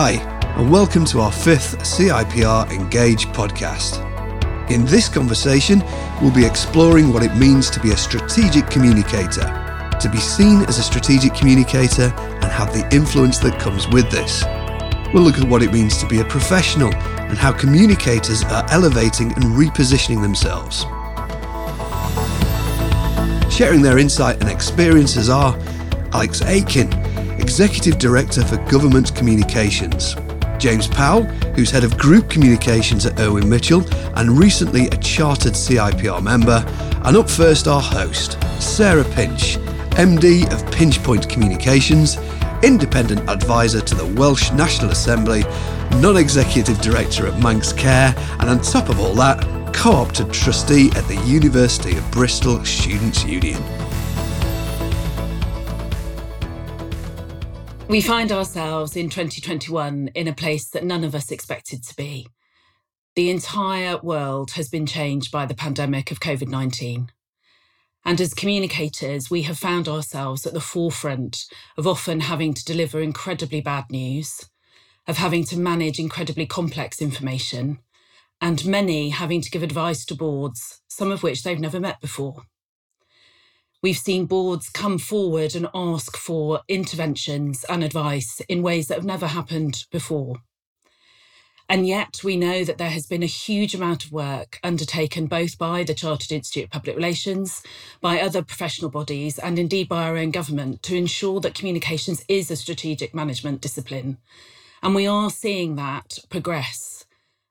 Hi, and welcome to our fifth CIPR Engage podcast. In this conversation, we'll be exploring what it means to be a strategic communicator, to be seen as a strategic communicator, and have the influence that comes with this. We'll look at what it means to be a professional and how communicators are elevating and repositioning themselves. Sharing their insight and experiences are Alex Aitken, Executive Director for Government Communications, James Powell, who's Head of Group Communications at Irwin Mitchell and recently a chartered CIPR member, and up first our host, Sarah Pinch, MD of Pinchpoint Communications, Independent Advisor to the Welsh National Assembly, Non Executive Director at Manx Care, and on top of all that, co opted trustee at the University of Bristol Students' Union. We find ourselves in 2021 in a place that none of us expected to be. The entire world has been changed by the pandemic of COVID 19. And as communicators, we have found ourselves at the forefront of often having to deliver incredibly bad news, of having to manage incredibly complex information, and many having to give advice to boards, some of which they've never met before. We've seen boards come forward and ask for interventions and advice in ways that have never happened before. And yet, we know that there has been a huge amount of work undertaken both by the Chartered Institute of Public Relations, by other professional bodies, and indeed by our own government to ensure that communications is a strategic management discipline. And we are seeing that progress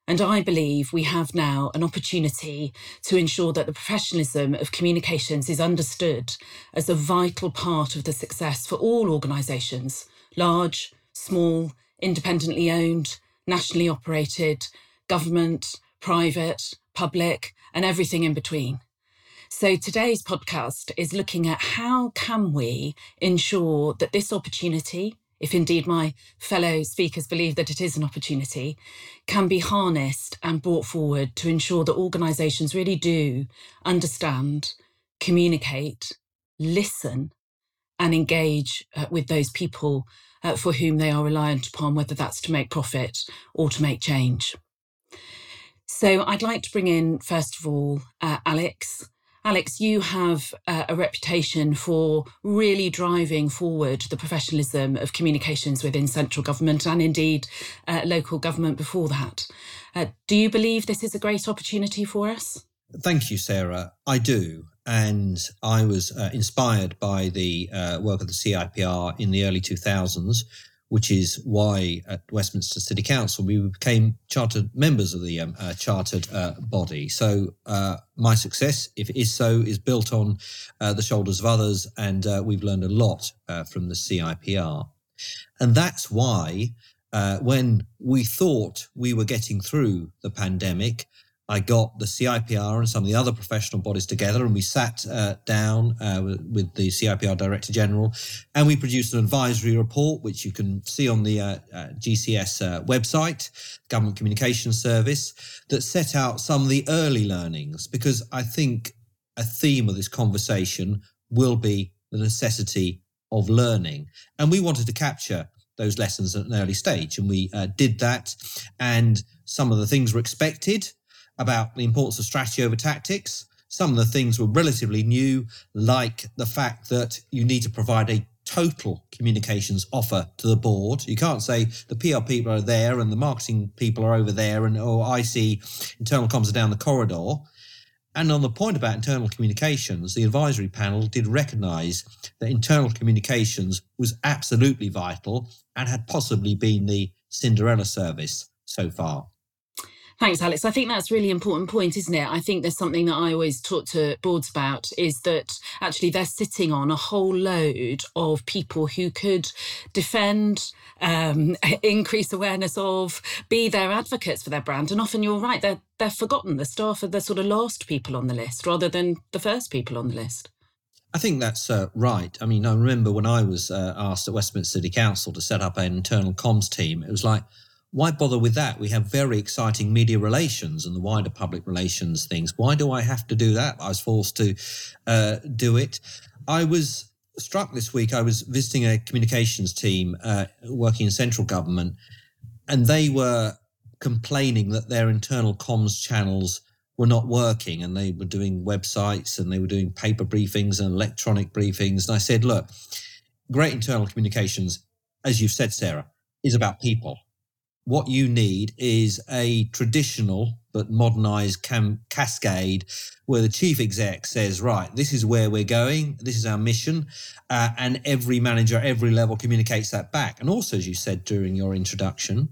and I believe we have now an opportunity to ensure that the professionalism of communications is understood as a vital part of the success for all organisations, large, small, independently owned, nationally operated, government, private, public, and everything in between. So today's podcast is looking at how can we ensure that this opportunity if indeed my fellow speakers believe that it is an opportunity, can be harnessed and brought forward to ensure that organisations really do understand, communicate, listen, and engage uh, with those people uh, for whom they are reliant upon, whether that's to make profit or to make change. So I'd like to bring in, first of all, uh, Alex. Alex, you have uh, a reputation for really driving forward the professionalism of communications within central government and indeed uh, local government before that. Uh, do you believe this is a great opportunity for us? Thank you, Sarah. I do. And I was uh, inspired by the uh, work of the CIPR in the early 2000s which is why at Westminster City Council we became chartered members of the um, uh, chartered uh, body. So uh, my success, if it is so, is built on uh, the shoulders of others, and uh, we've learned a lot uh, from the CIPR. And that's why when we thought we were getting through the pandemic, I got the CIPR and some of the other professional bodies together, and we sat uh, down uh, with the CIPR Director General, and we produced an advisory report, which you can see on the uh, uh GCS uh, website, Government Communications Service, that set out some of the early learnings. Because I think a theme of this conversation will be the necessity of learning, and we wanted to capture those lessons at an early stage, and we uh, did that. And some of the things were expected about the importance of strategy over tactics. Some of the things were relatively new, like the fact that you need to provide a total communications offer to the board. You can't say the PR people are there and the marketing people are over there, and oh, I see internal comms are down the corridor. And on the point about internal communications, the advisory panel did recognise that internal communications was absolutely vital and had possibly been the Cinderella service so far. Thanks, Alex. I think that's really important point, isn't it? I think there's something that I always talk to boards about is that actually they're sitting on a whole load of people who could defend, um, increase awareness of, be their advocates for their brand. And often you're right, they're, they're forgotten. The staff are the sort of last people on the list rather than the first people on the list. I think that's uh, right. I mean, I remember when I was uh, asked at Westminster City Council to set up an internal comms team, it was like, why bother with that? We have very exciting media relations and the wider public relations things. Why do I have to do that? I was forced to uh, do it. I was struck this week. I was visiting a communications team uh, working in central government, and they were complaining that their internal comms channels were not working and they were doing websites and they were doing paper briefings and electronic briefings. And I said, look, great internal communications, as you've said, Sarah, is about people. What you need is a traditional but modernized cam- cascade where the chief exec says, right, this is where we're going, this is our mission. Uh, and every manager, every level communicates that back. And also, as you said during your introduction,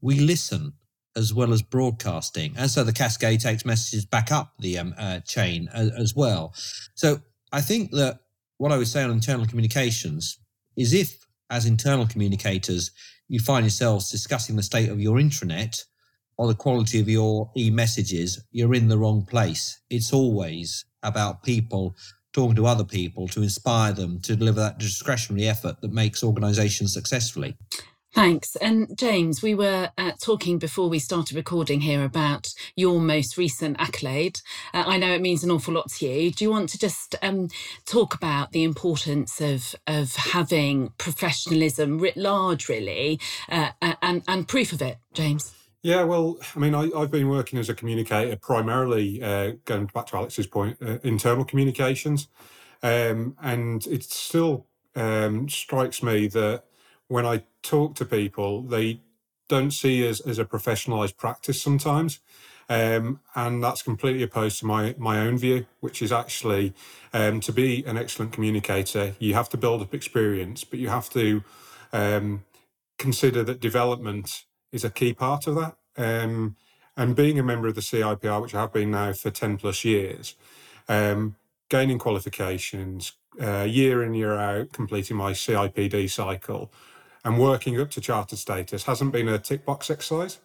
we listen as well as broadcasting. And so the cascade takes messages back up the um, uh, chain as, as, well. So I think that what I would say on internal communications is if, as internal communicators, you find yourselves discussing the state of your intranet or the quality of your e messages, you're in the wrong place. It's always about people talking to other people to inspire them to deliver that discretionary effort that makes organizations successfully. Thanks. And James, we were uh, talking before we started recording here about your most recent accolade. Uh, I know it means an awful lot to you. Do you want to just um, talk about the importance of of having professionalism writ large, really, uh, and and proof of it, James? Yeah, well, I mean, I, have been working as a communicator primarily, uh, going back to Alex's point, uh, internal communications, um, and it still um, strikes me that when I talk to people, they don't see us as a professionalized practice sometimes. Um, and that's completely opposed to my my own view, which is actually um, to be an excellent communicator, you have to build up experience, but you have to um, consider that development is a key part of that. Um, and being a member of the CIPR, which I have been now for ten plus years, um, gaining qualifications uh, year in year out, completing my CIPD cycle, and working up to chartered status hasn't been a tick box exercise.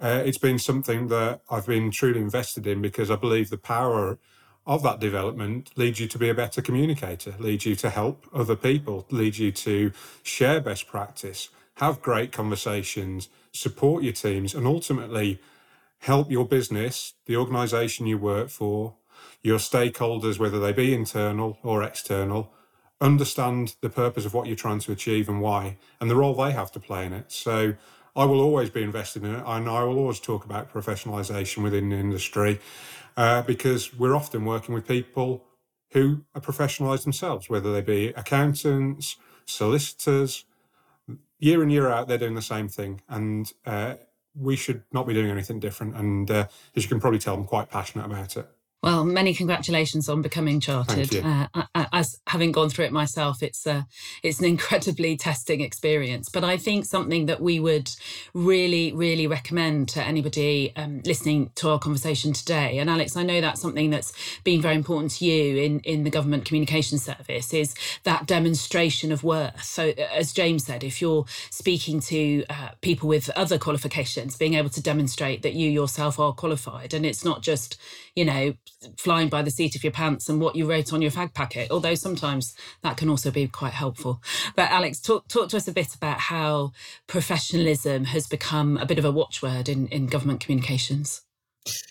Uh, it's been something that I've been truly invested in because I believe the power of that development leads you to be a better communicator, leads you to help other people, leads you to share best practice, have great conversations, support your teams, and ultimately help your business, the organization you work for, your stakeholders, whether they be internal or external, understand the purpose of what you're trying to achieve and why, and the role they have to play in it. So I will always be invested in it, and I will always talk about professionalisation within the industry uh, because we're often working with people who are professionalised themselves, whether they be accountants, solicitors. Year in year out, they're doing the same thing, and uh, we should not be doing anything different. And uh, as you can probably tell, I'm quite passionate about it. Well, many congratulations on becoming chartered. Uh, as having gone through it myself, it's a, uh, it's an incredibly testing experience. But I think something that we would really, really recommend to anybody um, listening to our conversation today. And Alex, I know that's something that's been very important to you in in the government communication service is that demonstration of worth. So, uh, as James said, if you're speaking to uh, people with other qualifications, being able to demonstrate that you yourself are qualified, and it's not just you know flying by the seat of your pants and what you wrote on your fag packet, although sometimes that can also be quite helpful. But Alex, talk, talk to us a bit about how professionalism has become a bit of a watchword in, in government communications.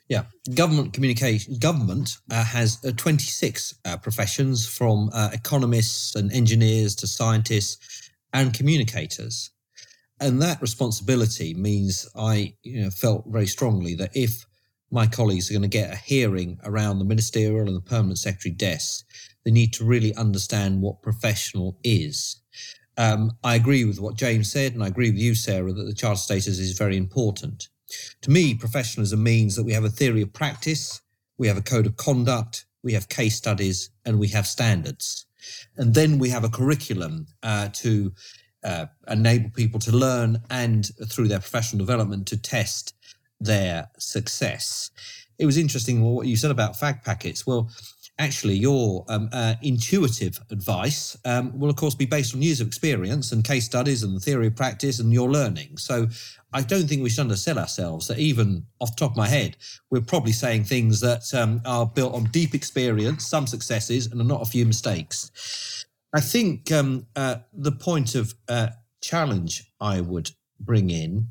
Yeah, government communication. Government uh, has uh, 26 uh, professions, from uh, economists and engineers to scientists and communicators, and that responsibility means I you know, felt very strongly that if my colleagues are going to get a hearing around the ministerial and the permanent secretary desks, they need to really understand what professional is. Um, I agree with what James said, and I agree with you, Sarah, that the charter status is very important. To me, professionalism means that we have a theory of practice, we have a code of conduct, we have case studies, and we have standards. And then we have a curriculum uh, to uh, enable people to learn and through their professional development to test their success. It was interesting what you said about fag packets. Well, actually, your um, uh, intuitive advice um, will, of course, be based on years of experience and case studies and the theory of practice and your learning. So I don't think we should undersell ourselves that even off the top of my head, we're probably saying things that um, are built on deep experience, some successes, and not a few mistakes. I think um, uh, the point of uh, challenge I would bring in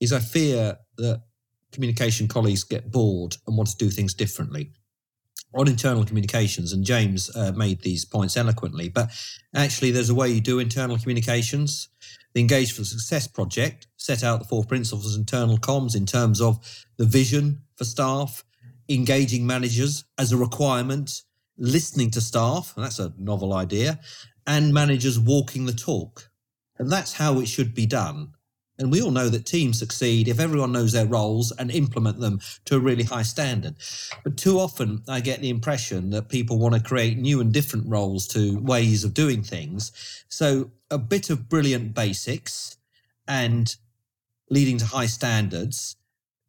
is I fear that communication colleagues get bored and want to do things differently. on internal communications, and James uh, made these points eloquently, but actually, there's a way you do internal communications. The Engage for Success project set out the four principles of internal comms in terms of the vision for staff, engaging managers as a requirement, listening to staff, and that's a novel idea, and managers walking the talk. And that's how it should be done. And we all know that teams succeed if everyone knows their roles and implement them to a really high standard. But too often, I get the impression that people want to create new and different roles to ways of doing things. So, a bit of brilliant basics and leading to high standards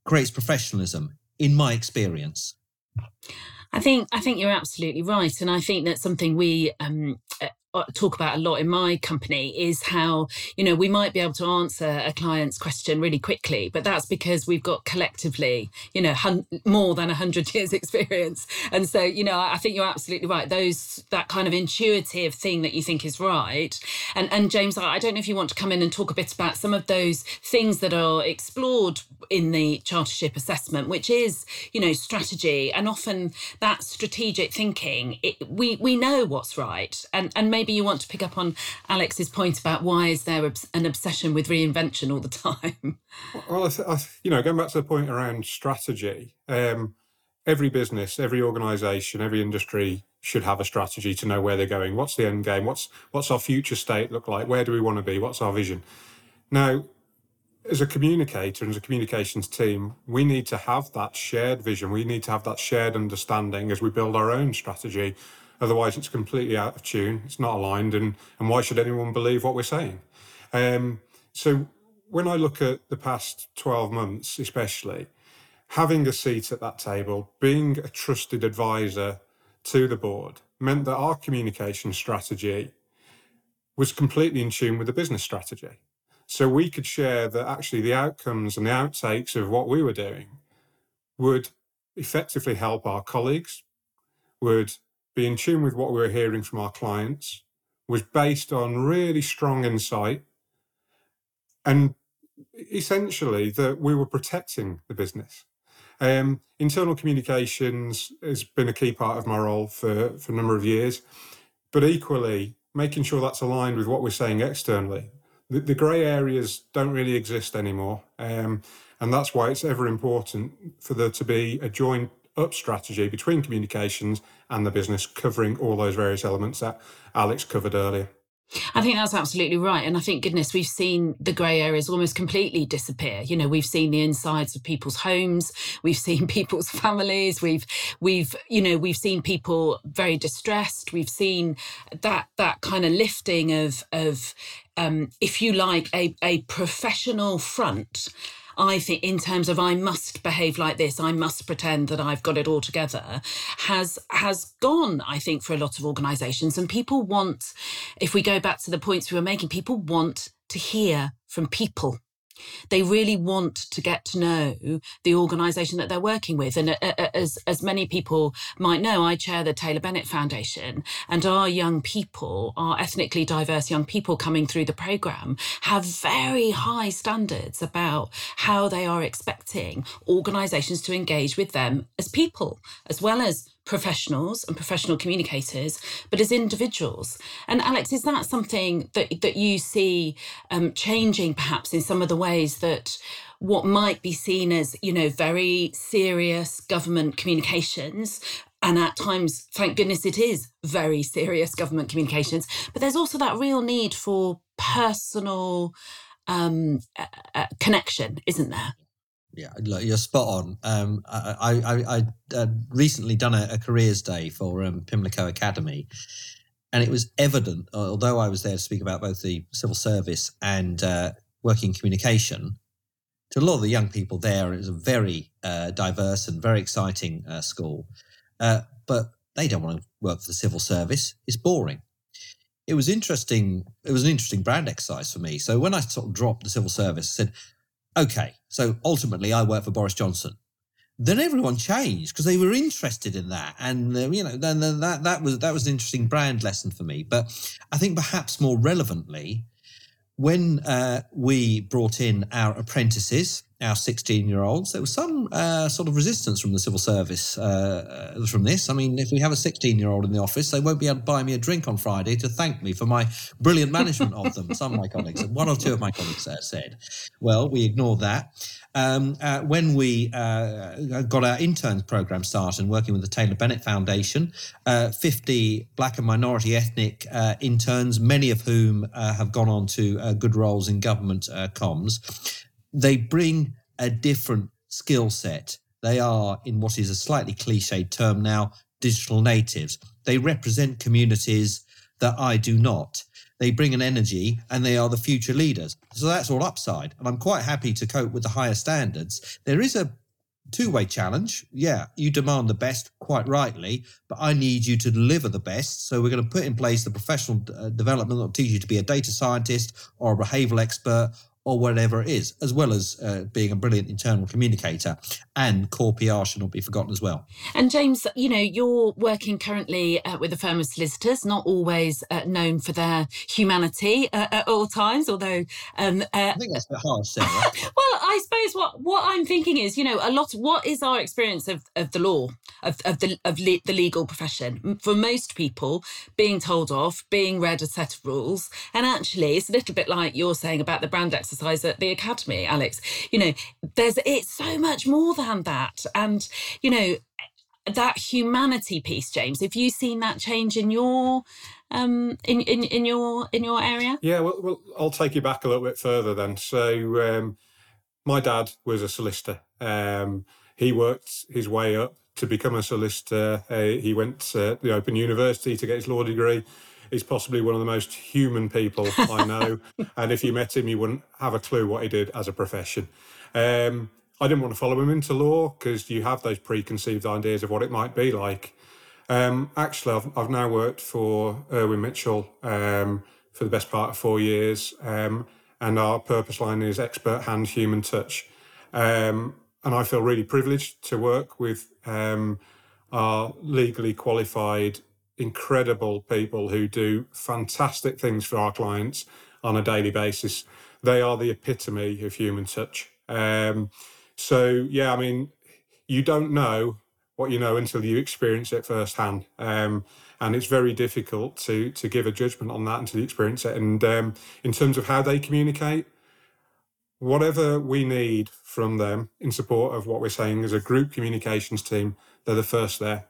creates professionalism, in my experience. I think I think you're absolutely right, and I think that's something we um, Uh, talk about a lot in my company is how you know we might be able to answer a client's question really quickly but that's because we've got collectively you know hun- more than 100 years experience. And so you know i think you're absolutely right. Those that kind of intuitive thing that you think is right. And and james i don't know if you want to come in and talk a bit about some of those things that are explored in the chartership assessment which is you know strategy. And often that strategic thinking it, we we know what's right. And and maybe you want to pick up on Alex's point about why is there an obsession with reinvention all the time? Well, I th- I th- you know, going back to the point around strategy, um, every business, every organisation, every industry should have a strategy to know where they're going. What's the end game? What's what's our future state look like? Where do we want to be? What's our vision? Now, as a communicator and as a communications team, we need to have that shared vision. We need to have that shared understanding as we build our own strategy Otherwise, it's completely out of tune. It's not aligned, and and why should anyone believe what we're saying? Um, so when I look at the past twelve months, especially having a seat at that table, being a trusted advisor to the board, meant that our communication strategy was completely in tune with the business strategy. So we could share that actually the outcomes and the outtakes of what we were doing would effectively help our colleagues, would be in tune with what we were hearing from our clients, was based on really strong insight, and essentially that we were protecting the business. Um, internal communications has been a key part of my role for, for a number of years, but equally making sure that's aligned with what we're saying externally. The, the grey areas don't really exist anymore, um, and that's why it's ever important for there to be a joint up strategy between communications and the business, covering all those various elements that Alex covered earlier. I think that's absolutely right. And I think, goodness, we've seen the grey areas almost completely disappear. You know, we've seen the insides of people's homes, we've seen people's families, we've we've, you know, we've seen people very distressed. We've seen that that kind of lifting of of um, if you like, a, a professional front I think in terms of I must behave like this, I must pretend that I've got it all together, has has gone, I think, for a lot of organizations. And people want, if we go back to the points we were making, people want to hear from people. They really want to get to know the organisation that they're working with. And uh, uh, as, as many people might know, I chair the Taylor Bennett Foundation, and our young people, our ethnically diverse young people coming through the programme, have very high standards about how they are expecting organisations to engage with them as people, as well as professionals and professional communicators, but as individuals. And Alex, is that something that that you see um, changing, perhaps in some of the ways that what might be seen as you know very serious government communications and at times thank goodness it is very serious government communications but there's also that real need for personal um, uh, connection isn't there yeah, look, you're spot on. Um, I, I, I uh, recently done a, a, careers day for um, Pimlico Academy, and it was evident, although I was there to speak about both the civil service and uh, working communication, to a lot of the young people there, it was a very uh, diverse and very exciting uh, school. Uh, but they don't want to work for the civil service; it's boring. It was interesting. It was an interesting brand exercise for me. So when I sort of dropped the civil service, I said, okay, so ultimately I work for Boris Johnson. Then everyone changed because they were interested in that, and uh, you know, then, then that that was that was an interesting brand lesson for me. But I think perhaps more relevantly, when uh, we brought in our apprentices our 16 year olds, there was some uh, sort of resistance from the civil service uh, uh from this. I mean, if we have a 16 year old in the office, they won't be able to buy me a drink on Friday to thank me for my brilliant management of them. Some of my colleagues, one or two of my colleagues uh, said. Well, we ignored that. Um, uh, when we uh, got our interns program started and working with the Taylor Bennett Foundation, 50 black and minority ethnic interns, many of whom have gone on to good roles in government comms they bring a different skill set. They are, in what is a slightly cliched term now, digital natives. They represent communities that I do not. They bring an energy and they are the future leaders. So that's all upside. And I'm quite happy to cope with the higher standards. There is a two way challenge. Yeah, you demand the best, quite rightly, but I need you to deliver the best. So we're going to put in place the professional uh, development that will teach you to be a data scientist or a behavioral expert or whatever it is, as well as uh, being a brilliant internal communicator. And core PR should not be forgotten as well. And James, you know, you're working currently uh, with a firm of solicitors, not always uh, known for their humanity uh, at all times, although. Um, uh, I think that's a bit harsh, Sarah. well, I suppose what, what I'm thinking is, you know, a lot, what is our experience of, of the law, of, of, the, of le- the legal profession? For most people, being told off, being read a set of rules, and actually, it's a little bit like you're saying about the brand exercise at the academy, Alex. You know, there's it's so much more than that. And, you know, that humanity piece, James, have you seen that change in your um in, in in your in your area? Yeah, well, well I'll take you back a little bit further then. So um my dad was a solicitor. Um he worked his way up to become a solicitor. Uh, he went to the Open University to get his law degree He's possibly one of the most human people I know. and if you met him, you wouldn't have a clue what he did as a profession. Um, I didn't want to follow him into law because you have those preconceived ideas of what it might be like. Um, actually, I've, I've, now worked for Irwin Mitchell um, for the best part of four years, um, and our purpose line is expert hand, human touch. Um, and I feel really privileged to work with um, our legally qualified incredible people who do fantastic things for our clients on a daily basis. They are the epitome of human touch. Um, so, yeah, I mean, you don't know what you know until you experience it firsthand. Um, and it's very difficult to to give a judgment on that until you experience it. And um, in terms of how they communicate, whatever we need from them in support of what we're saying as a group communications team, they're the first there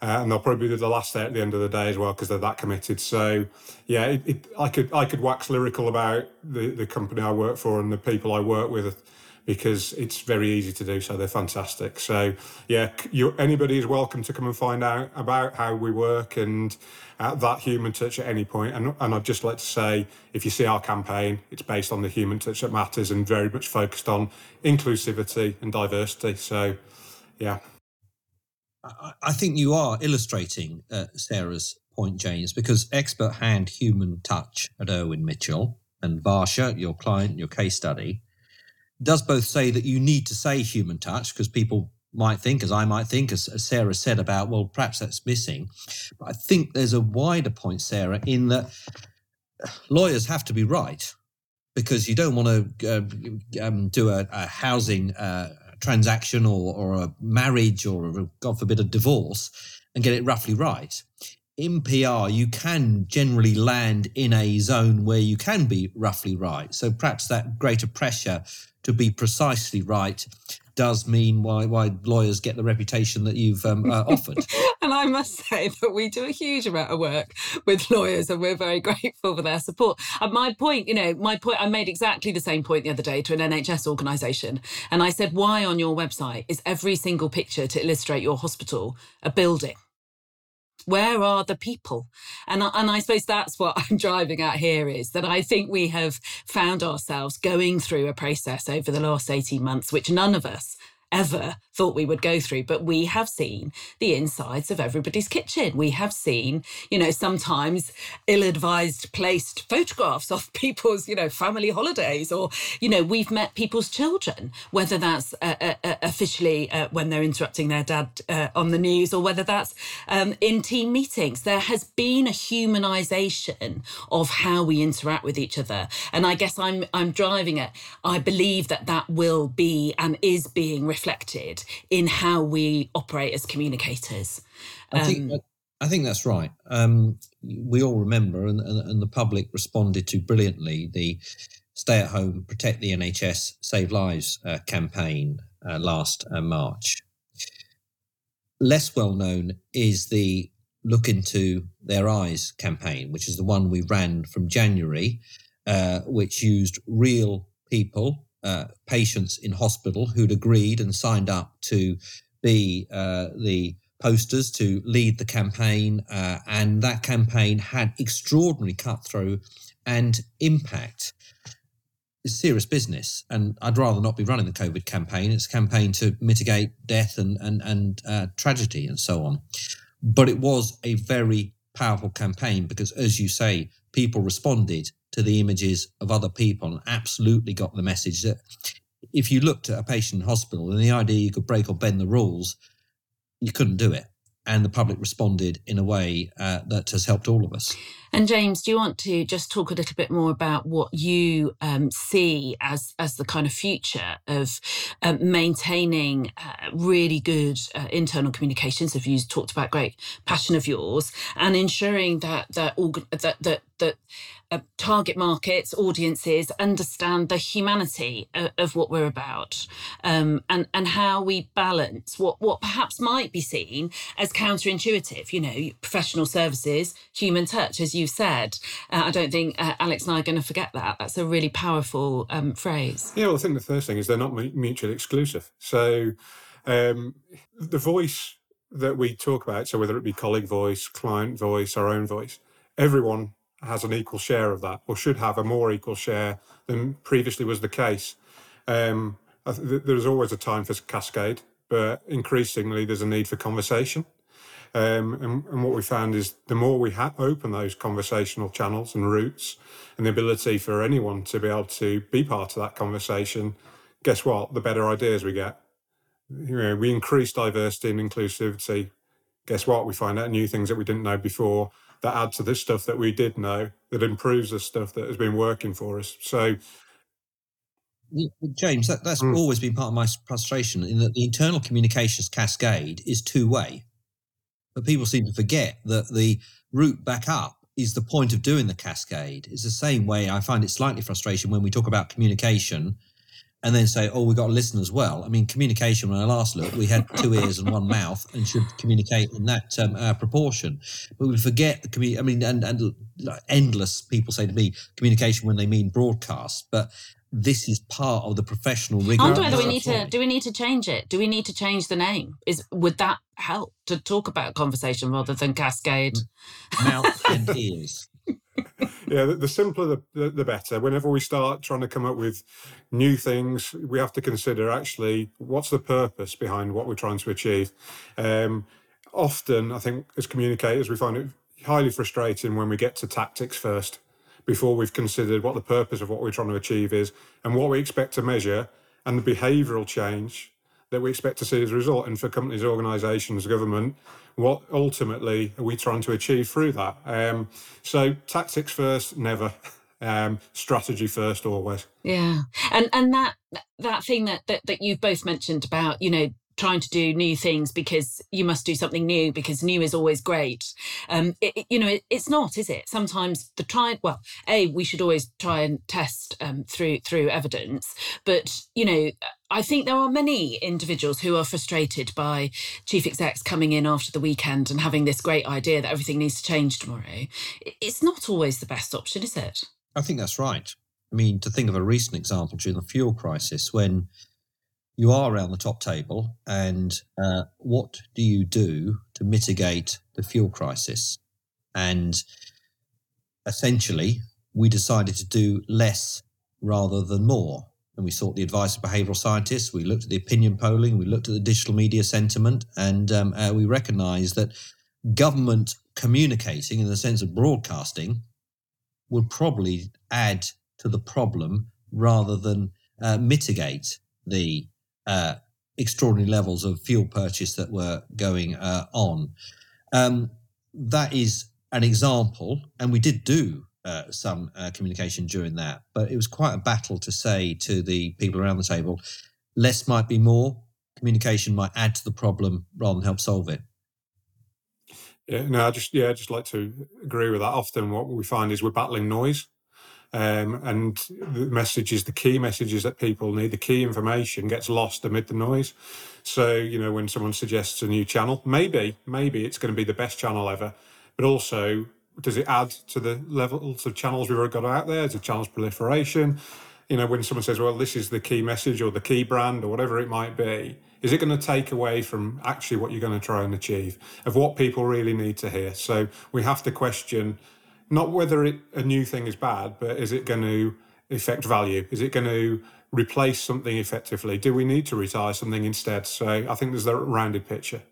uh, and they'll probably be the last there at the end of the day as well because they're that committed. So, yeah, it, it, I could I could wax lyrical about the the company I work for and the people I work with because it's very easy to do so. They're fantastic. So, yeah, anybody is welcome to come and find out about how we work and at that human touch at any point. And, and I'd just like to say, if you see our campaign, it's based on the human touch that matters and very much focused on inclusivity and diversity. So, yeah. I think you are illustrating uh, Sarah's point, James, because expert hand human touch at Irwin Mitchell and Varsha, your client, your case study, does both say that you need to say human touch because people might think, as I might think, as, as, Sarah said about, well, perhaps that's missing. But I think there's a wider point, Sarah, in that lawyers have to be right because you don't want to uh, um, do a, a housing uh, transaction or, or a marriage or, a, God forbid, a divorce and get it roughly right. In PR, you can generally land in a zone where you can be roughly right. So perhaps that greater pressure to be precisely right does mean why why lawyers get the reputation that you've um, uh, offered. and I must say that we do a huge amount of work with lawyers, and we're very grateful for their support. And my point, you know, my point, I made exactly the same point the other day to an NHS organisation, and I said, why on your website is every single picture to illustrate your hospital a building? Where are the people? And, and I suppose that's what I'm driving at here is that I think we have found ourselves going through a process over the last 18 months, which none of us ever thought we would go through. But we have seen the insides of everybody's kitchen. We have seen, you know, sometimes ill advised placed photographs of people's, you know, family holidays, or, you know, we've met people's children, whether that's uh, uh, uh officially uh, when they're interrupting their dad uh, on the news or whether that's um, in team meetings. There has been a humanization of how we interact with each other. And I guess I'm, I'm driving it. I believe that that will be and is being reflected in how we operate as communicators. I think, um, I think that's right. Um, we all remember, and, and, and, the public responded to brilliantly the Stay at Home, Protect the NHS, Save Lives uh, campaign uh, last uh, March. Less well known is the Look Into Their Eyes campaign, which is the one we ran from January, uh, which used real people uh, patients in hospital who'd agreed and signed up to be uh, the posters to lead the campaign. Uh, and that campaign had extraordinary cut through and impact. It's serious business. And I'd rather not be running the COVID campaign. It's a campaign to mitigate death and, and, and uh, tragedy and so on. But it was a very powerful campaign because, as you say, people responded to the images of other people and absolutely got the message that if you looked at a patient in hospital and the idea you could break or bend the rules, you couldn't do it. And the public responded in a way uh, that has helped all of us. And James, do you want to just talk a little bit more about what you um, see as as the kind of future of um, maintaining uh, really good uh, internal communications? If you talked about great passion of yours, and ensuring that that that that that uh, target markets, audiences understand the humanity of, of what we're about, um, and and how we balance what what perhaps might be seen as counterintuitive. You know, professional services, human touch, as you said. Uh, I don't think uh, Alex and I are going to forget that. That's a really powerful um, phrase. Yeah, well, I think the first thing is they're not mutually exclusive. So um, the voice that we talk about, so whether it be colleague voice, client voice, our own voice, everyone has an equal share of that, or should have a more equal share than previously was the case. Um, there's always a time for cascade, but increasingly there's a need for conversation. Um, and, and, what we found is the more we ha- open those conversational channels and routes, and the ability for anyone to be able to be part of that conversation, guess what? The better ideas we get. You know, we increase diversity and inclusivity. Guess what? We find out new things that we didn't know before that add to this stuff that we did know that improves the stuff that has been working for us. So, James, that, that's mm. always been part of my frustration in that the internal communications cascade is two way. But people seem to forget that the route back up is the point of doing the cascade. It's the same way I find it slightly frustration when we talk about communication and then say, oh, we've got to listen as well. I mean, communication, when I last looked, we had two ears and one mouth and should communicate in that um, uh, proportion. But we forget the community. I mean, and, and like endless people say to me communication when they mean broadcast. But this is part of the professional rigor. Whether we need to do we need to change it? Do we need to change the name? Is would that help to talk about conversation rather than cascade? Mouth and ears yeah, the, the simpler the, the, the, better. Whenever we start trying to come up with new things, we have to consider actually what's the purpose behind what we're trying to achieve. Um, often, I think as communicators, we find it highly frustrating when we get to tactics first before we've considered what the purpose of what we're trying to achieve is and what we expect to measure and the behavioural change that we expect to see as a result. And for companies, organisations, government, what ultimately are we trying to achieve through that? Um, so tactics first, never. Um, strategy first, always. Yeah, and and that that thing that, that that you've both mentioned about you know trying to do new things because you must do something new because new is always great. Um, it, it, you know, it, it's not, is it? Sometimes the try. Well, a we should always try and test um, through through evidence, but you know, I think there are many individuals who are frustrated by chief execs coming in after the weekend and having this great idea that everything needs to change tomorrow. It's not always the best option, is it? I think that's right. I mean, to think of a recent example during the fuel crisis when you are around the top table, and uh, what do you do to mitigate the fuel crisis? And essentially, we decided to do less rather than more. and we sought the advice of behavioural scientists. We looked at the opinion polling, we looked at the digital media sentiment, and um, uh, we recognised that government communicating in the sense of broadcasting would probably add to the problem rather than uh, mitigate the uh, extraordinary levels of fuel purchase that were going uh, on. Um, that is an example, and we did do uh, some uh, communication during that, but it was quite a battle to say to the people around the table, less might be more. Communication might add to the problem rather than help solve it. Yeah, no, I just yeah, I just like to agree with that. Often, what we find is we're battling noise, um, and the messages, the key messages that people need, the key information gets lost amid the noise. So, you know, when someone suggests a new channel, maybe, maybe it's going to be the best channel ever, but also does it add to the levels of channels we've already got out there? Is it channels proliferation? You know, when someone says, well, this is the key message or the key brand or whatever it might be, is it going to take away from actually what you're going to try and achieve of what people really need to hear? So we have to question not whether it, a new thing is bad, but is it going to affect value? Is it going to replace something effectively? Do we need to retire something instead? So I think there's a rounded picture.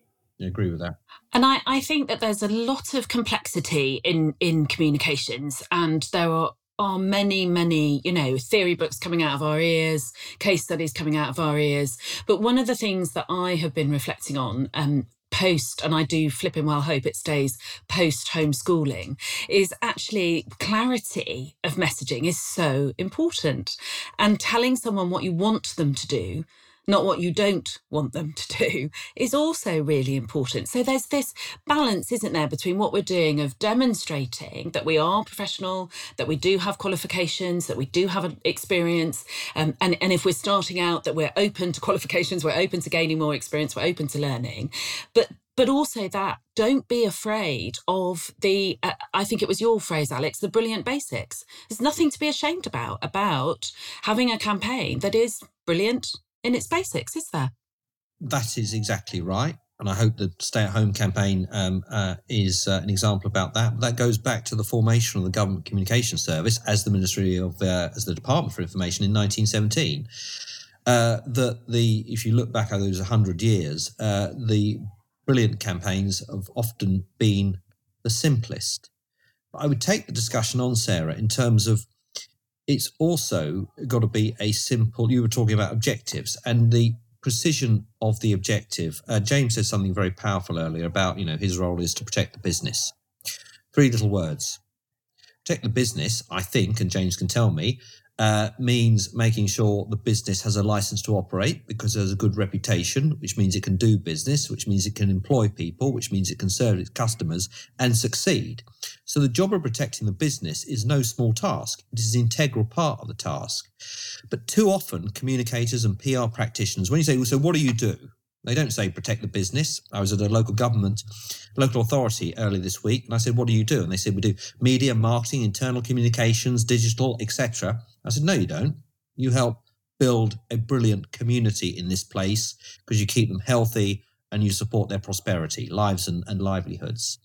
I agree with that. And I, I think that there's a lot of complexity in in communications, and there are are many, many, you know, theory books coming out of our ears, case studies coming out of our ears. But one of the things that I have been reflecting on um, post, and I do flip and well hope it stays post homeschooling, is actually clarity of messaging is so important. And telling someone what you want them to do not what you don't want them to do, is also really important. So there's this balance, isn't there, between what we're doing of demonstrating that we are professional, that we do have qualifications, that we do have an experience, um, and, and if we're starting out, that we're open to qualifications, we're open to gaining more experience, we're open to learning. But but also that don't be afraid of the uh, i think it was your phrase alex the brilliant basics there's nothing to be ashamed about about having a campaign that is brilliant in its basics, is there? That is exactly right. And I hope the stay at home campaign um, uh, is uh, an example about that. But that goes back to the formation of the Government Communication Service as the Ministry of, uh, as the Department for Information in 1917. Uh, that the, if you look back over those 100 years, uh, the brilliant campaigns have often been the simplest. But I would take the discussion on, Sarah, in terms of it's also got to be a simple. You were talking about objectives and the precision of the objective. Uh, James said something very powerful earlier about you know his role is to protect the business. Three little words: protect the business. I think, and James can tell me, uh, means making sure the business has a license to operate because there's a good reputation, which means it can do business, which means it can employ people, which means it can serve its customers and succeed. So the job of protecting the business is no small task. It is an integral part of the task. But too often, communicators and PR practitioners, when you say, well, so what do you do? They don't say protect the business. I was at a local government, local authority earlier this week, and I said, "What do you do?" And they said, "We do media, marketing, internal communications, digital, etc." I said, "No, you don't. You help build a brilliant community in this place because you keep them healthy and you support their prosperity, lives, and, and livelihoods."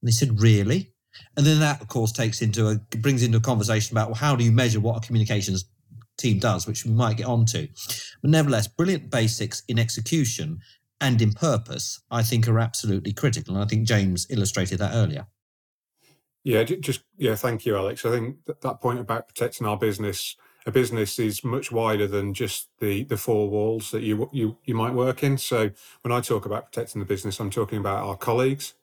And they said, "Really?" And then that, of course, takes into a brings into a conversation about well, how do you measure what a communications team does, which we might get onto. But nevertheless, brilliant basics in execution and in purpose, I think, are absolutely critical. And I think James illustrated that earlier. Yeah, just yeah, thank you, Alex. I think that, that point about protecting our business, a business is much wider than just the the four walls that you you you might work in. So when I talk about protecting the business, I'm talking about our colleagues,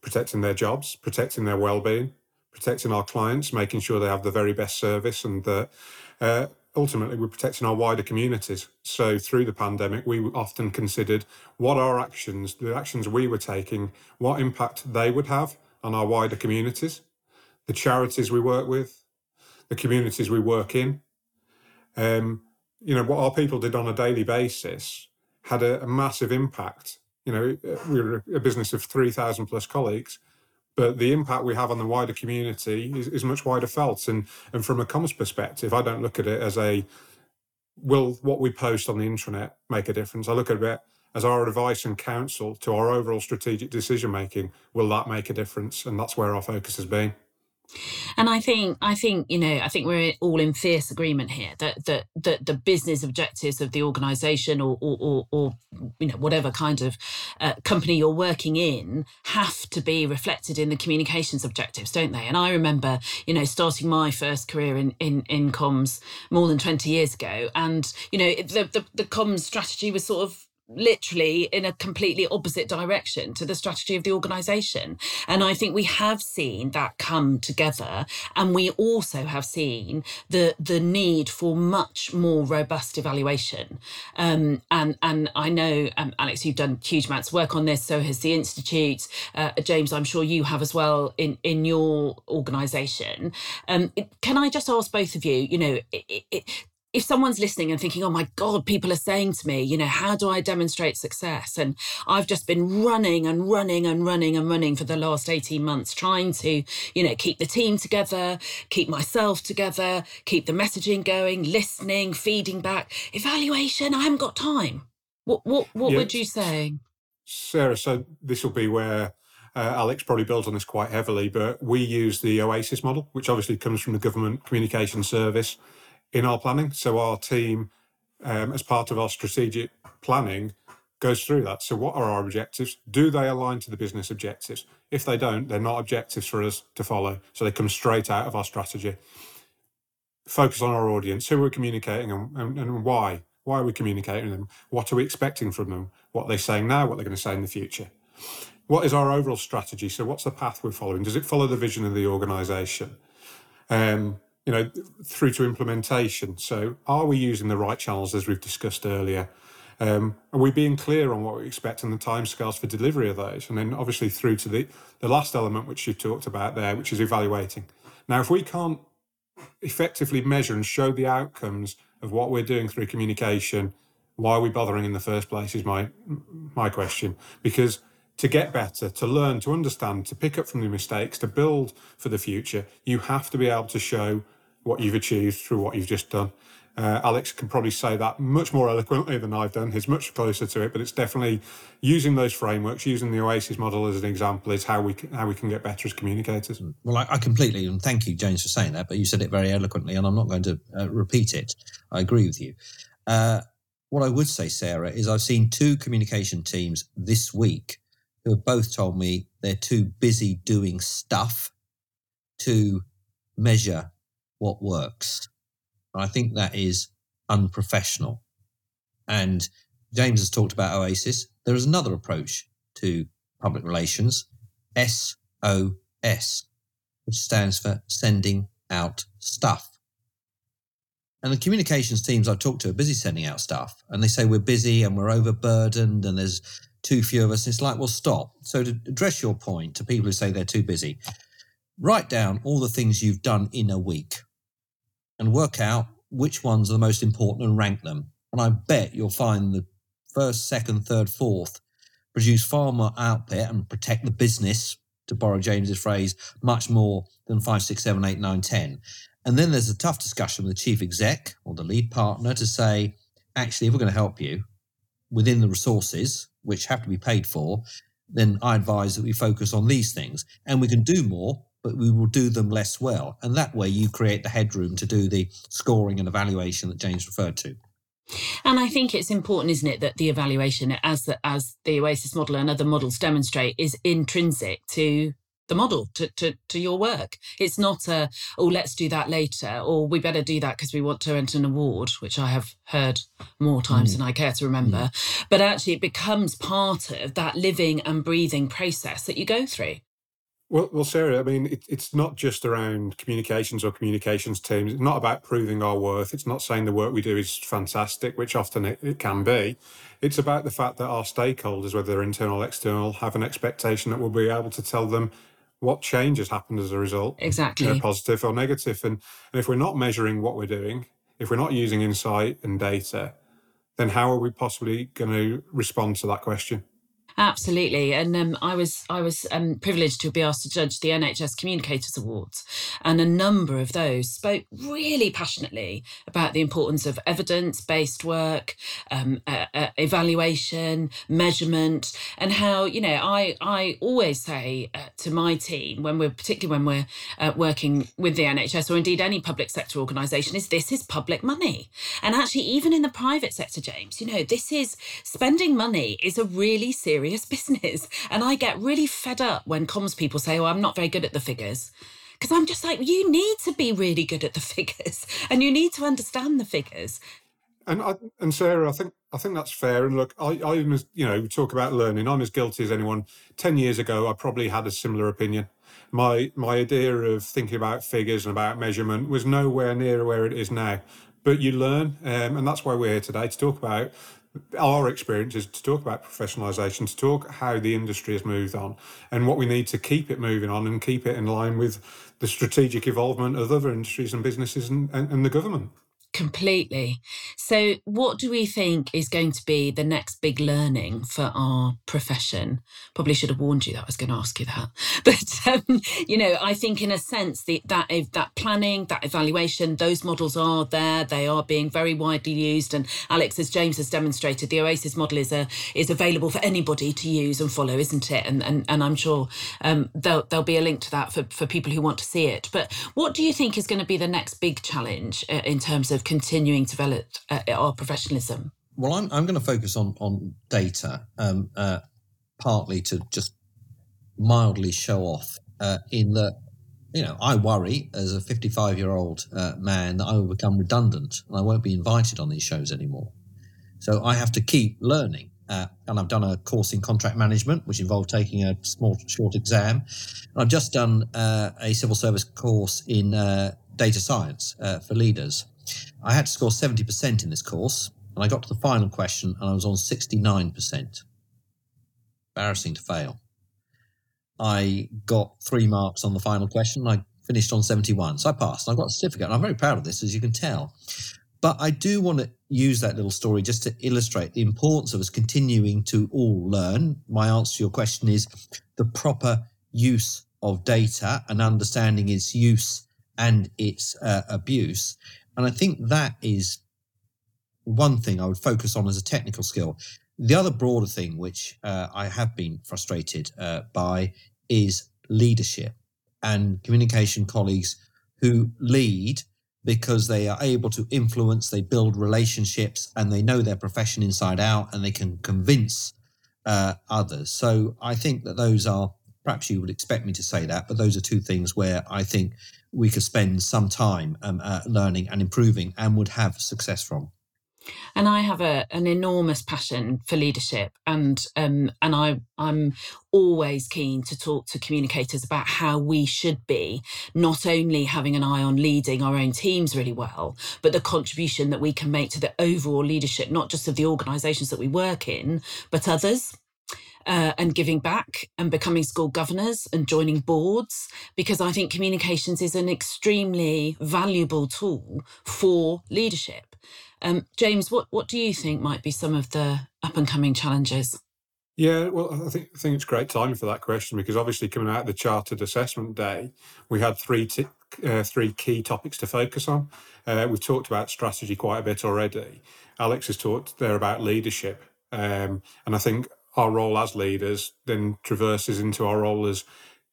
protecting their jobs, protecting their well-being, protecting our clients, making sure they have the very best service, and that uh, ultimately we're protecting our wider communities. So through the pandemic, we often considered what our actions, the actions we were taking, what impact they would have on our wider communities, the charities we work with, the communities we work in. Um, you know, what our people did on a daily basis had a, a massive impact. You know, we were a business of 3,000 plus colleagues but the impact we have on the wider community is, is much wider felt. And and from a comms perspective, I don't look at it as a will what we post on the intranet make a difference. I look at it as our advice and counsel to our overall strategic decision making. Will that make a difference? And that's where our focus has been. And I think, I think, you know, I think we're all in fierce agreement here that that that the business objectives of the organisation or, or, or, or, you know, whatever kind of uh, company you're working in have to be reflected in the communications objectives, don't they? And I remember, you know, starting my first career in in, in comms more than twenty years ago, and you know, the the, the comms strategy was sort of literally in a completely opposite direction to the strategy of the organization. And i think we have seen that come together. And we also have seen the the need for much more robust evaluation. Um, and and i know um, alex you've done huge amounts of work on this. So has the institute. Uh, james i'm sure you have as well in in your organization. Um, can i just ask both of you you know it, it, if someone's listening and thinking, oh my God, people are saying to me, you know, how do I demonstrate success? And I've just been running and running and running and running for the last 18 months, trying to, you know, keep the team together, keep myself together, keep the messaging going, listening, feeding back, evaluation. I haven't got time. What, what, what yeah. would you say? Sarah, so this will be where uh, Alex probably builds on this quite heavily, but we use the OASIS model, which obviously comes from the Government Communication Service in our planning. So our team, um, as part of our strategic planning, goes through that. So what are our objectives? Do they align to the business objectives? If they don't, they're not objectives for us to follow. So they come straight out of our strategy. Focus on our audience, who we're communicating and, and, and why. Why are we communicating them? What are we expecting from them? What are they saying now? What they're going to say in the future? What is our overall strategy? So what's the path we're following? Does it follow the vision of the organisation? Um, you know, through to implementation. So, are we using the right channels as we've discussed earlier? Um, are we being clear on what we expect and the timescales for delivery of those? And then, obviously, through to the the last element which you talked about there, which is evaluating. Now, if we can't effectively measure and show the outcomes of what we're doing through communication, why are we bothering in the first place? Is my my question because to get better, to learn, to understand, to pick up from the mistakes, to build for the future, you have to be able to show what you've achieved through what you've just done. Uh, Alex can probably say that much more eloquently than I've done. He's much closer to it, but it's definitely using those frameworks, using the Oasis model as an example, is how we can, how we can get better as communicators. Mm. Well, I, I completely and thank you, James, for saying that. But you said it very eloquently, and I'm not going to uh, repeat it. I agree with you. Uh, what I would say, Sarah, is I've seen two communication teams this week who have both told me they're too busy doing stuff to measure what works. I think that is unprofessional. And James has talked about Oasis. There is another approach to public relations, SOS, which stands for sending out stuff. And the communications teams I've talked to are busy sending out stuff. And they say we're busy and we're overburdened and there's too few of us. It's like, well, stop. So to address your point to people who say they're too busy, write down all the things you've done in a week and work out which ones are the most important and rank them. And I bet you'll find the first, second, third, fourth produce far more output and protect the business, to borrow James's phrase, much more than five, six, seven, eight, nine, ten. And then there's a tough discussion with the chief exec or the lead partner to say, actually, if we're going to help you within the resources, which have to be paid for, then I advise that we focus on these things. And we can do more but we will do them less well. And that way you create the headroom to do the scoring and evaluation that James referred to. And I think it's important, isn't it, that the evaluation, as the, as the Oasis model and other models demonstrate, is intrinsic to the model to, to, to your work. It's not a, oh, let's do that later, or we better do that because we want to enter an award, which I have heard more times mm. than I care to remember. Mm. But actually, it becomes part of that living and breathing process that you go through. Well, well, Sarah, I mean, it, it's not just around communications or communications teams. It's not about proving our worth. It's not saying the work we do is fantastic, which often it, it can be. It's about the fact that our stakeholders, whether they're internal or external, have an expectation that we'll be able to tell them what change has happened as a result, exactly, you know, positive or negative. And, and if we're not measuring what we're doing, if we're not using insight and data, then how are we possibly going to respond to that question? Absolutely, and um, I was I was um, privileged to be asked to judge the NHS Communicators Awards, and a number of those spoke really passionately about the importance of evidence-based work, um, uh, uh, evaluation, measurement, and how you know I I always say uh, to my team when we're particularly when we're uh, working with the NHS or indeed any public sector organisation is this is public money, and actually even in the private sector, James, you know this is spending money is a really serious serious business. And I get really fed up when comms people say, oh, I'm not very good at the figures. Because I'm just like, you need to be really good at the figures and you need to understand the figures. And I, and Sarah, I think I think that's fair. And look, I, I'm you know, talk about learning. I'm as guilty as anyone. Ten years ago, I probably had a similar opinion. My my idea of thinking about figures and about measurement was nowhere near where it is now. But you learn, um, and that's why we're here today to talk about our experience is to talk about professionalisation, to talk how the industry has moved on and what we need to keep it moving on and keep it in line with the strategic involvement of other industries and businesses and, and, and the government. Completely. So, what do we think is going to be the next big learning for our profession? Probably should have warned you that I was going to ask you that. But um, you know, I think in a sense the, that that planning, that evaluation, those models are there. They are being very widely used. And Alex, as James has demonstrated, the Oasis model is a is available for anybody to use and follow, isn't it? And and, and I'm sure um, there'll there'll be a link to that for for people who want to see it. But what do you think is going to be the next big challenge uh, in terms of continuing to develop uh, our professionalism? Well, I'm, I'm going to focus on, on data, um, uh, partly to just mildly show off uh, in that, you know, I worry as a 55 year old uh, man that I will become redundant and I won't be invited on these shows anymore. So I have to keep learning. Uh, and I've done a course in contract management, which involved taking a small, short exam. And I've just done uh, a civil service course in uh, data science uh, for leaders. I had to score 70% in this course, and I got to the final question and I was on 69%. Embarrassing to fail. I got three marks on the final question. I finished on 71. So I passed. I got a certificate. And I'm very proud of this, as you can tell. But I do want to use that little story just to illustrate the importance of us continuing to all learn. My answer to your question is the proper use of data and understanding its use and its uh, abuse. And I think that is one thing I would focus on as a technical skill. The other broader thing, which uh, I have been frustrated uh, by, is leadership and communication colleagues who lead because they are able to influence, they build relationships, and they know their profession inside out, and they can convince uh, others. So I think that those are perhaps you would expect me to say that, but those are two things where I think we could spend some time um, uh, learning and improving and would have success from. And I have a, an enormous passion for leadership, and um, and I I'm always keen to talk to communicators about how we should be not only having an eye on leading our own teams really well, but the contribution that we can make to the overall leadership, not just of the organisations that we work in, but others uh, and giving back and becoming school governors and joining boards because I think communications is an extremely valuable tool for leadership. Um, James, what, what do you think might be some of the up and coming challenges? Yeah, well, I think I think it's great timing for that question because obviously coming out of the Chartered Assessment Day, we had three t- uh, three key topics to focus on. Uh, we've talked about strategy quite a bit already. Alex has talked there about leadership, um, and I think our role as leaders then traverses into our role as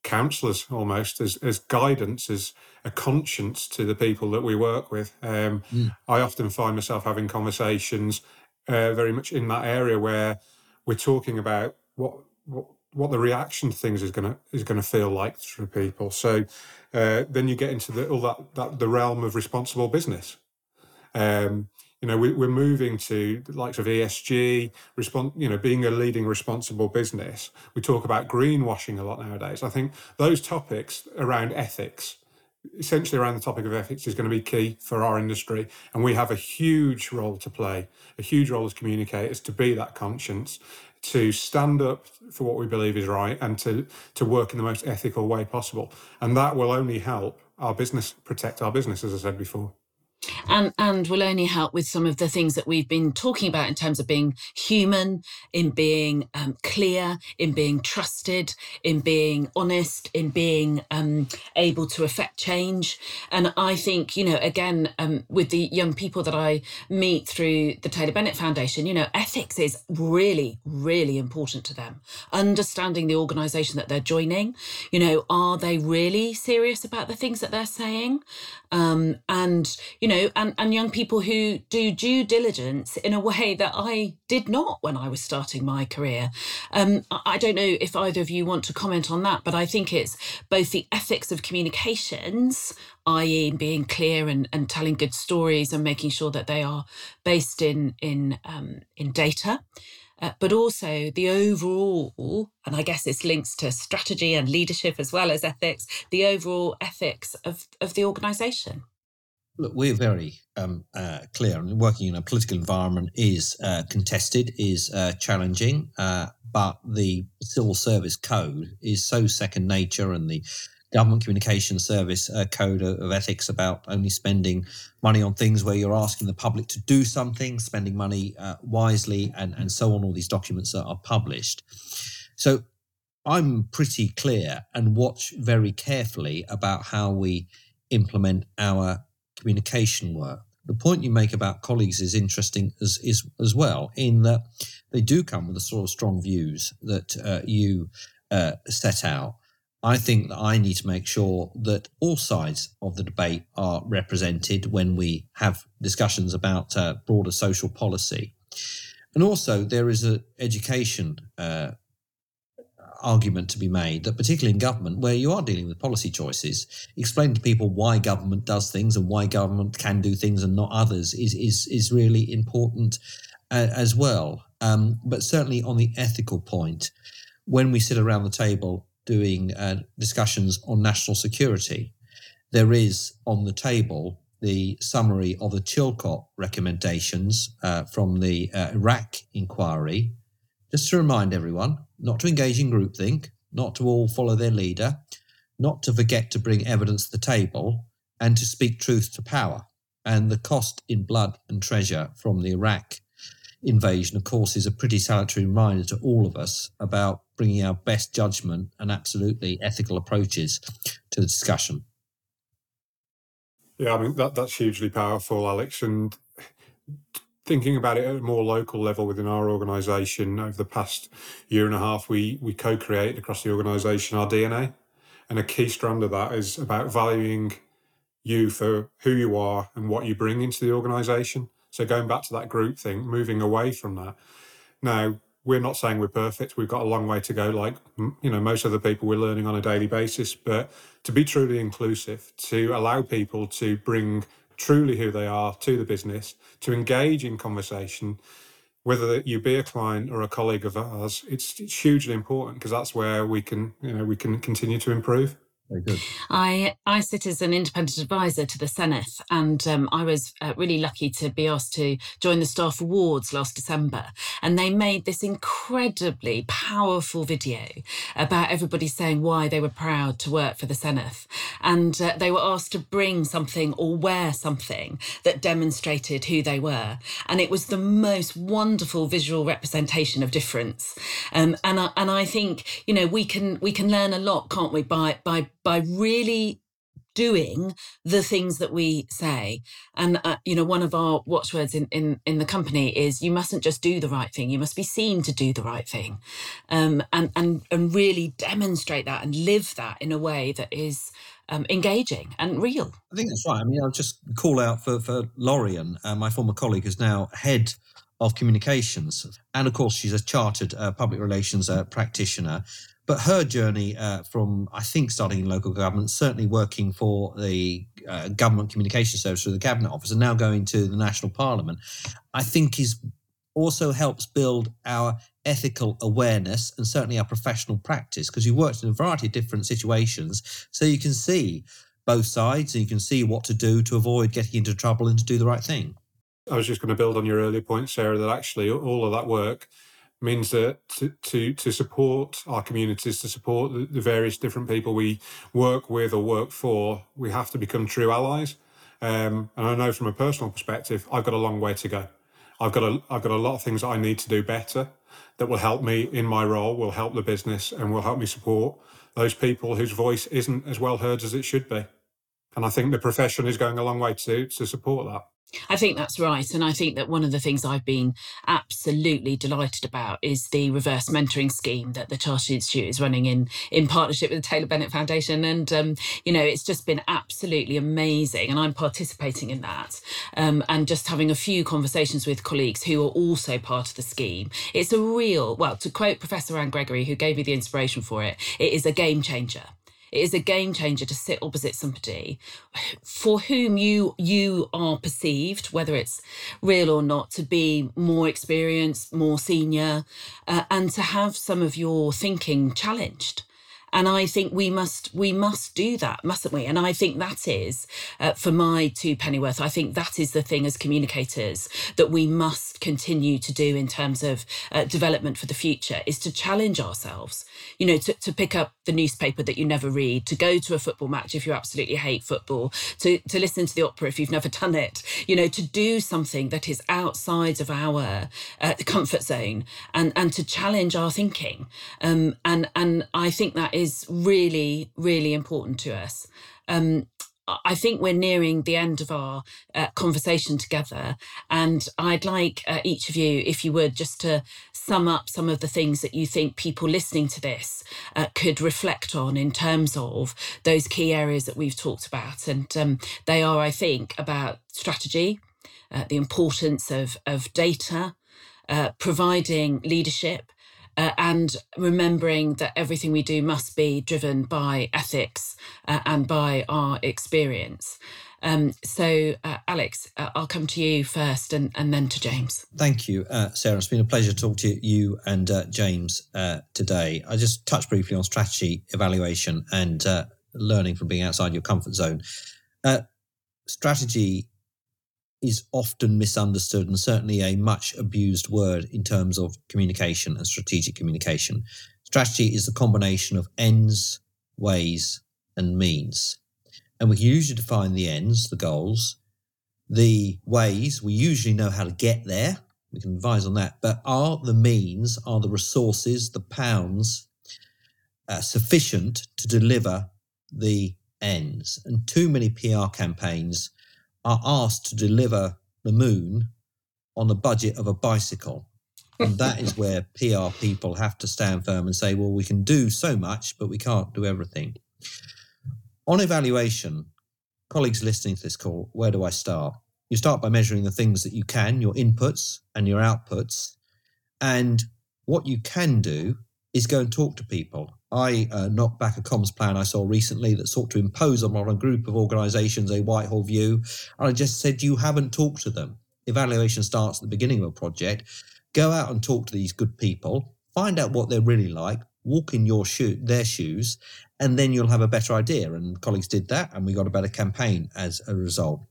counselors almost as, as guidance as a conscience to the people that we work with. Um, mm. i often find myself having conversations uh, very much in that area where we're talking about what what, what the reaction to things is going to is going to feel like for people. So uh, then you get into the, all that, that the realm of responsible business. Um, you know, we, are moving to the likes of ESG, respond, you know, being a leading responsible business. We talk about greenwashing a lot nowadays. I think those topics around ethics, essentially around the topic of ethics, is going to be key for our industry. And we have a huge role to play, a huge role as communicators to be that conscience, to stand up for what we believe is right and to, to work in the most ethical way possible. And that will only help our business protect our business, as I said before. And and will only help with some of the things that we've been talking about in terms of being human, in being um, clear, in being trusted, in being honest, in being um, able to affect change. And I think you know again um, with the young people that I meet through the Taylor Bennett Foundation, you know, ethics is really really important to them. Understanding the organisation that they're joining, you know, are they really serious about the things that they're saying? Um, and you know, and and young people who do due diligence in a way that I did not when I was starting my career. Um, I don't know if either of you want to comment on that, but I think it's both the ethics of communications, i.e., being clear and, and telling good stories and making sure that they are based in in um, in data, uh, but also the overall, and I guess this links to strategy and leadership as well as ethics, the overall ethics of, of the organisation. Look, we're very um, uh, clear. I mean, working in a political environment is uh, contested, is uh, challenging, uh, but the civil service code is so second nature, and the government communication service uh, code of ethics about only spending money on things where you're asking the public to do something, spending money uh, wisely, and, and so on. All these documents are, are published. So I'm pretty clear and watch very carefully about how we implement our communication work. The point you make about colleagues is interesting as, is, as well, in that they do come with the sort of strong views that uh, you uh, set out. I think that I need to make sure that all sides of the debate are represented when we have discussions about uh, broader social policy. And also, there is an education uh, argument to be made that, particularly in government, where you are dealing with policy choices, explaining to people why government does things and why government can do things and not others is is is really important uh, as well. Um, but certainly on the ethical point, when we sit around the table doing uh, discussions on national security, there is on the table the summary of the Chilcot recommendations uh, from the uh, Iraq inquiry. Just to remind everyone not to engage in groupthink, not to all follow their leader, not to forget to bring evidence to the table, and to speak truth to power. And the cost in blood and treasure from the Iraq invasion, of course, is a pretty salutary reminder to all of us about bringing our best judgment and absolutely ethical approaches to the discussion. Yeah, I mean that that's hugely powerful, Alex. And thinking about it at a more local level within our organisation, over the past year and a half, we we co-create across the organisation our DNA, and a key strand of that is about valuing you for who you are and what you bring into the organisation. So going back to that groupthink, moving away from that. Now, we're not saying we're perfect. We've got a long way to go. Like, you know, most other people we're learning on a daily basis, but to be truly inclusive, to allow people to bring truly who they are to the business, to engage in conversation, whether you be a client or a colleague of ours, it's, it's hugely important because that's where we can, you know, we can continue to improve. I I sit as an independent advisor to the Senedd, and um, I was uh, really lucky to be asked to join the staff awards last December. And they made this incredibly powerful video about everybody saying why they were proud to work for the Senedd. and uh, they were asked to bring something or wear something that demonstrated who they were, and it was the most wonderful visual representation of difference. Um, and I, and I think you know we can we can learn a lot, can't we, by by by really doing the things that we say. And uh, you know one of our watchwords in, in in the company is you mustn't just do the right thing you must be seen to do the right thing. Um, and and and really demonstrate that and live that in a way that is um, engaging and real. I think that's right. I mean i'll just call out for for lorian uh, my former colleague is now head of communications. And of course she's a chartered uh, public relations uh, practitioner but her journey uh, from, I think, starting in local government, certainly working for the uh, government communication service through the cabinet office, and now going to the national parliament, I think is also helps build our ethical awareness and certainly our professional practice because you worked in a variety of different situations, so you can see both sides and you can see what to do to avoid getting into trouble and to do the right thing. I was just going to build on your earlier point, Sarah, that actually all of that work means that to, to, to support our communities, to support the, the, various different people we work with or work for, we have to become true allies. Um, and I know from a personal perspective, I've got a long way to go. I've got a I've got a lot of things that I need to do better that will help me in my role, will help the business, and will help me support those people whose voice isn't as well heard as it should be. And I think the profession is going a long way to to support that. I think that's right. And I think that one of the things I've been absolutely delighted about is the reverse mentoring scheme that the Chartered Institute is running in, in partnership with the Taylor Bennett Foundation. And, um, you know, it's just been absolutely amazing. And I'm participating in that um, and just having a few conversations with colleagues who are also part of the scheme. It's a real, well, to quote Professor Anne Gregory, who gave me the inspiration for it, it is a game changer. It is a game changer to sit opposite somebody for whom you you are perceived, whether it's real or not, to be more experienced, more senior, uh, and to have some of your thinking challenged and I think we must we must do that, mustn't we? And I think that is uh, for my two pennyworth. I think that is the thing as communicators that we must continue to do in terms of uh, development for the future is to challenge ourselves. You know, to, to pick up the newspaper that you never read, to go to a football match if you absolutely hate football, to to listen to the opera if you've never done it. You know, to do something that is outside of our uh, comfort zone and and to challenge our thinking. Um, and and I think that is really, really important to us. Um, I think we're nearing the end of our uh, conversation together. And I'd like uh, each of you, if you would, just to sum up some of the things that you think people listening to this uh, could reflect on in terms of those key areas that we've talked about. And um, they are, I think, about strategy, uh, the importance of, of data, uh, providing leadership, uh, and remembering that everything we do must be driven by ethics uh, and by our experience. Um, so, uh, Alex, uh, I'll come to you first and, and then to James. Thank you, uh, Sarah. It's been a pleasure to talk to you and uh, James today. I just touched briefly on strategy evaluation and learning from being outside your comfort zone. strategy is often misunderstood and certainly a much abused word in terms of communication and strategic communication. Strategy is the combination of ends, ways, and means. And we usually define the ends, the goals, the ways, we usually know how to get there. We can advise on that. But are the means, are the resources, the pounds uh, sufficient to deliver the ends? And too many PR campaigns are asked to deliver the moon on the budget of a bicycle. And that is where PR people have to stand firm and say, well, we can do so much, but we can't do everything. On evaluation, colleagues listening to this call, where do I start? You start by measuring the things that you can, your inputs and your outputs. And what you can do is go and talk to people. I uh, knocked back a comms plan I saw recently that sought to impose on a group of organisations a Whitehall view. And I just said, You haven't talked to them. Evaluation starts at the beginning of a project. Go out and talk to these good people, find out what they're really like, walk in your shoe, their shoes, and then you'll have a better idea. And colleagues did that, and we got a better campaign as a result.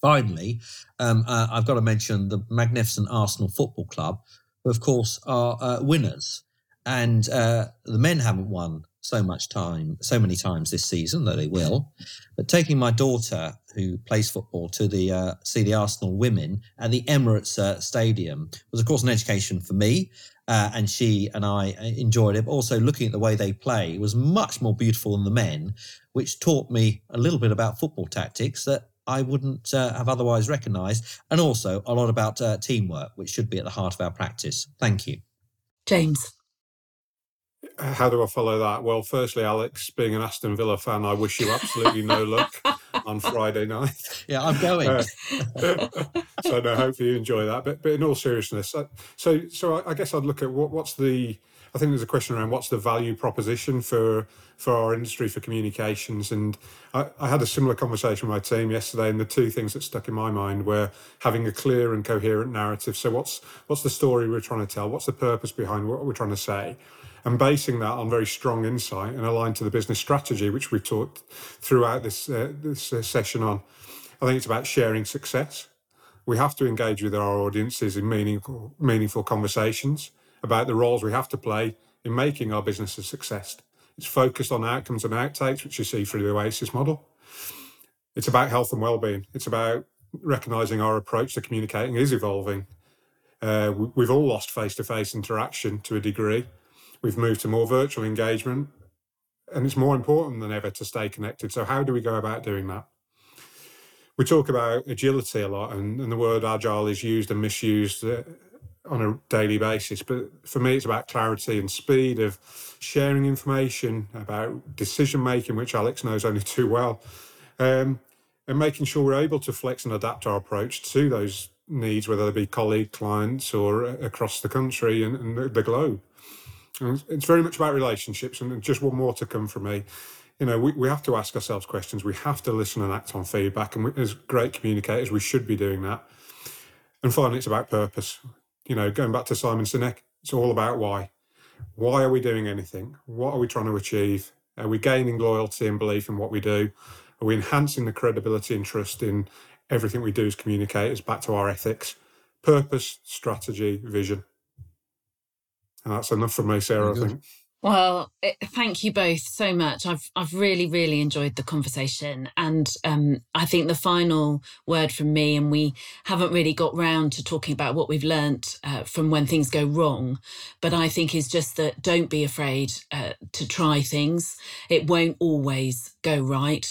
Finally, um, uh, I've got to mention the magnificent Arsenal Football Club, who, of course, are uh, winners and uh, the men haven't won so much time, so many times this season, though they will. But taking my daughter, who plays football, to the uh, see the Arsenal women at the Emirates uh, Stadium was, of course, an education for me. Uh, and she and I uh, enjoyed it. But also looking at the way they play was much more beautiful than the men, which taught me a little bit about football tactics that I wouldn't uh, have otherwise recognised, and also a lot about uh, teamwork, which should be at the heart of our practice. Thank you, James how do I follow that? Well, firstly, Alex, being an Aston Villa fan, I wish you absolutely no luck on Friday night. Yeah, I'm going. Uh, so no, hopefully you enjoy that. But but in all seriousness, uh, so so I, guess I'd look at what, what's the. I think there's a question around what's the value proposition for for our industry for communications, and I, I had a similar conversation with my team yesterday, and the two things that stuck in my mind were having a clear and coherent narrative. So what's what's the story we're trying to tell? What's the purpose behind what we're trying to say? and basing that on very strong insight and aligned to the business strategy, which we've talked throughout this uh, this uh, session on. I think it's about sharing success. We have to engage with our audiences in meaningful meaningful conversations about the roles we have to play in making our business a success. It's focused on outcomes and outtakes, which you see through the Oasis model. It's about health and well-being. It's about recognizing our approach to communicating is evolving. Uh, we've all lost face-to-face interaction to a degree. We've moved to more virtual engagement, and it's more important than ever to stay connected. So, how do we go about doing that? We talk about agility a lot, and, and the word agile is used and misused uh, on a daily basis. But for me, it's about clarity and speed of sharing information, about decision making, which Alex knows only too well, um, and making sure we're able to flex and adapt our approach to those needs, whether they be colleague clients or across the country and, and the, the, globe. And it's very much about relationships, and just one more to come from me. You know, we, we have to ask ourselves questions. We have to listen and act on feedback. And we, as great communicators, we should be doing that. And finally, it's about purpose. You know, going back to Simon Sinek, it's all about why. Why are we doing anything? What are we trying to achieve? Are we gaining loyalty and belief in what we do? Are we enhancing the credibility and trust in everything we do as communicators back to our ethics, purpose, strategy, vision? And that's enough for me, Sarah, I think. Well, it, eh, thank you both so much. I've I've really really enjoyed the conversation, and um, I think the final word from me, and we haven't really got round to talking about what we've learnt uh, from when things go wrong, but I think is just that don't be afraid uh, to try things. It won't always go right.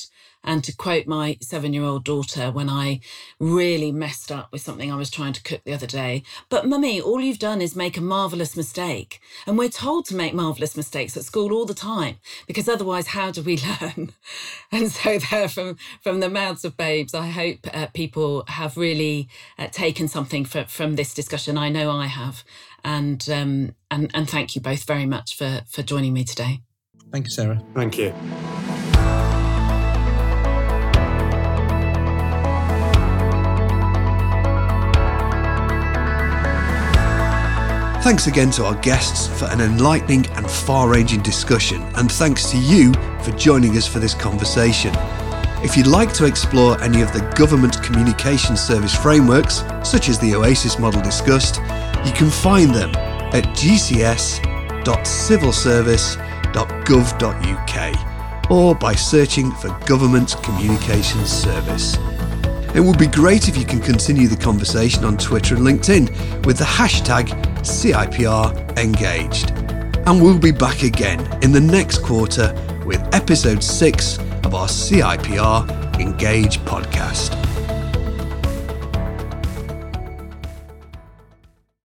And to quote my seven year old daughter when I really messed up with something I was trying to cook the other day, but mummy, all you've done is make a marvellous mistake. And we're told to make marvellous mistakes at school all the time because otherwise, how do we learn? and so, there from, from the mouths of babes, I hope uh, people have really uh, taken something for, from this discussion. I know I have. And, um, and, and thank you both very much for, for joining me today. Thank you, Sarah. Thank you. Thanks again to our guests for an enlightening and far ranging discussion, and thanks to you for joining us for this conversation. If you'd like to explore any of the government communication service frameworks, such as the OASIS model discussed, you can find them at gcs.civilservice.gov.uk or by searching for Government Communications Service. It would be great if you can continue the conversation on Twitter and LinkedIn with the hashtag CIPR Engaged. And we'll be back again in the next quarter with episode 6 of our CIPR Engage podcast.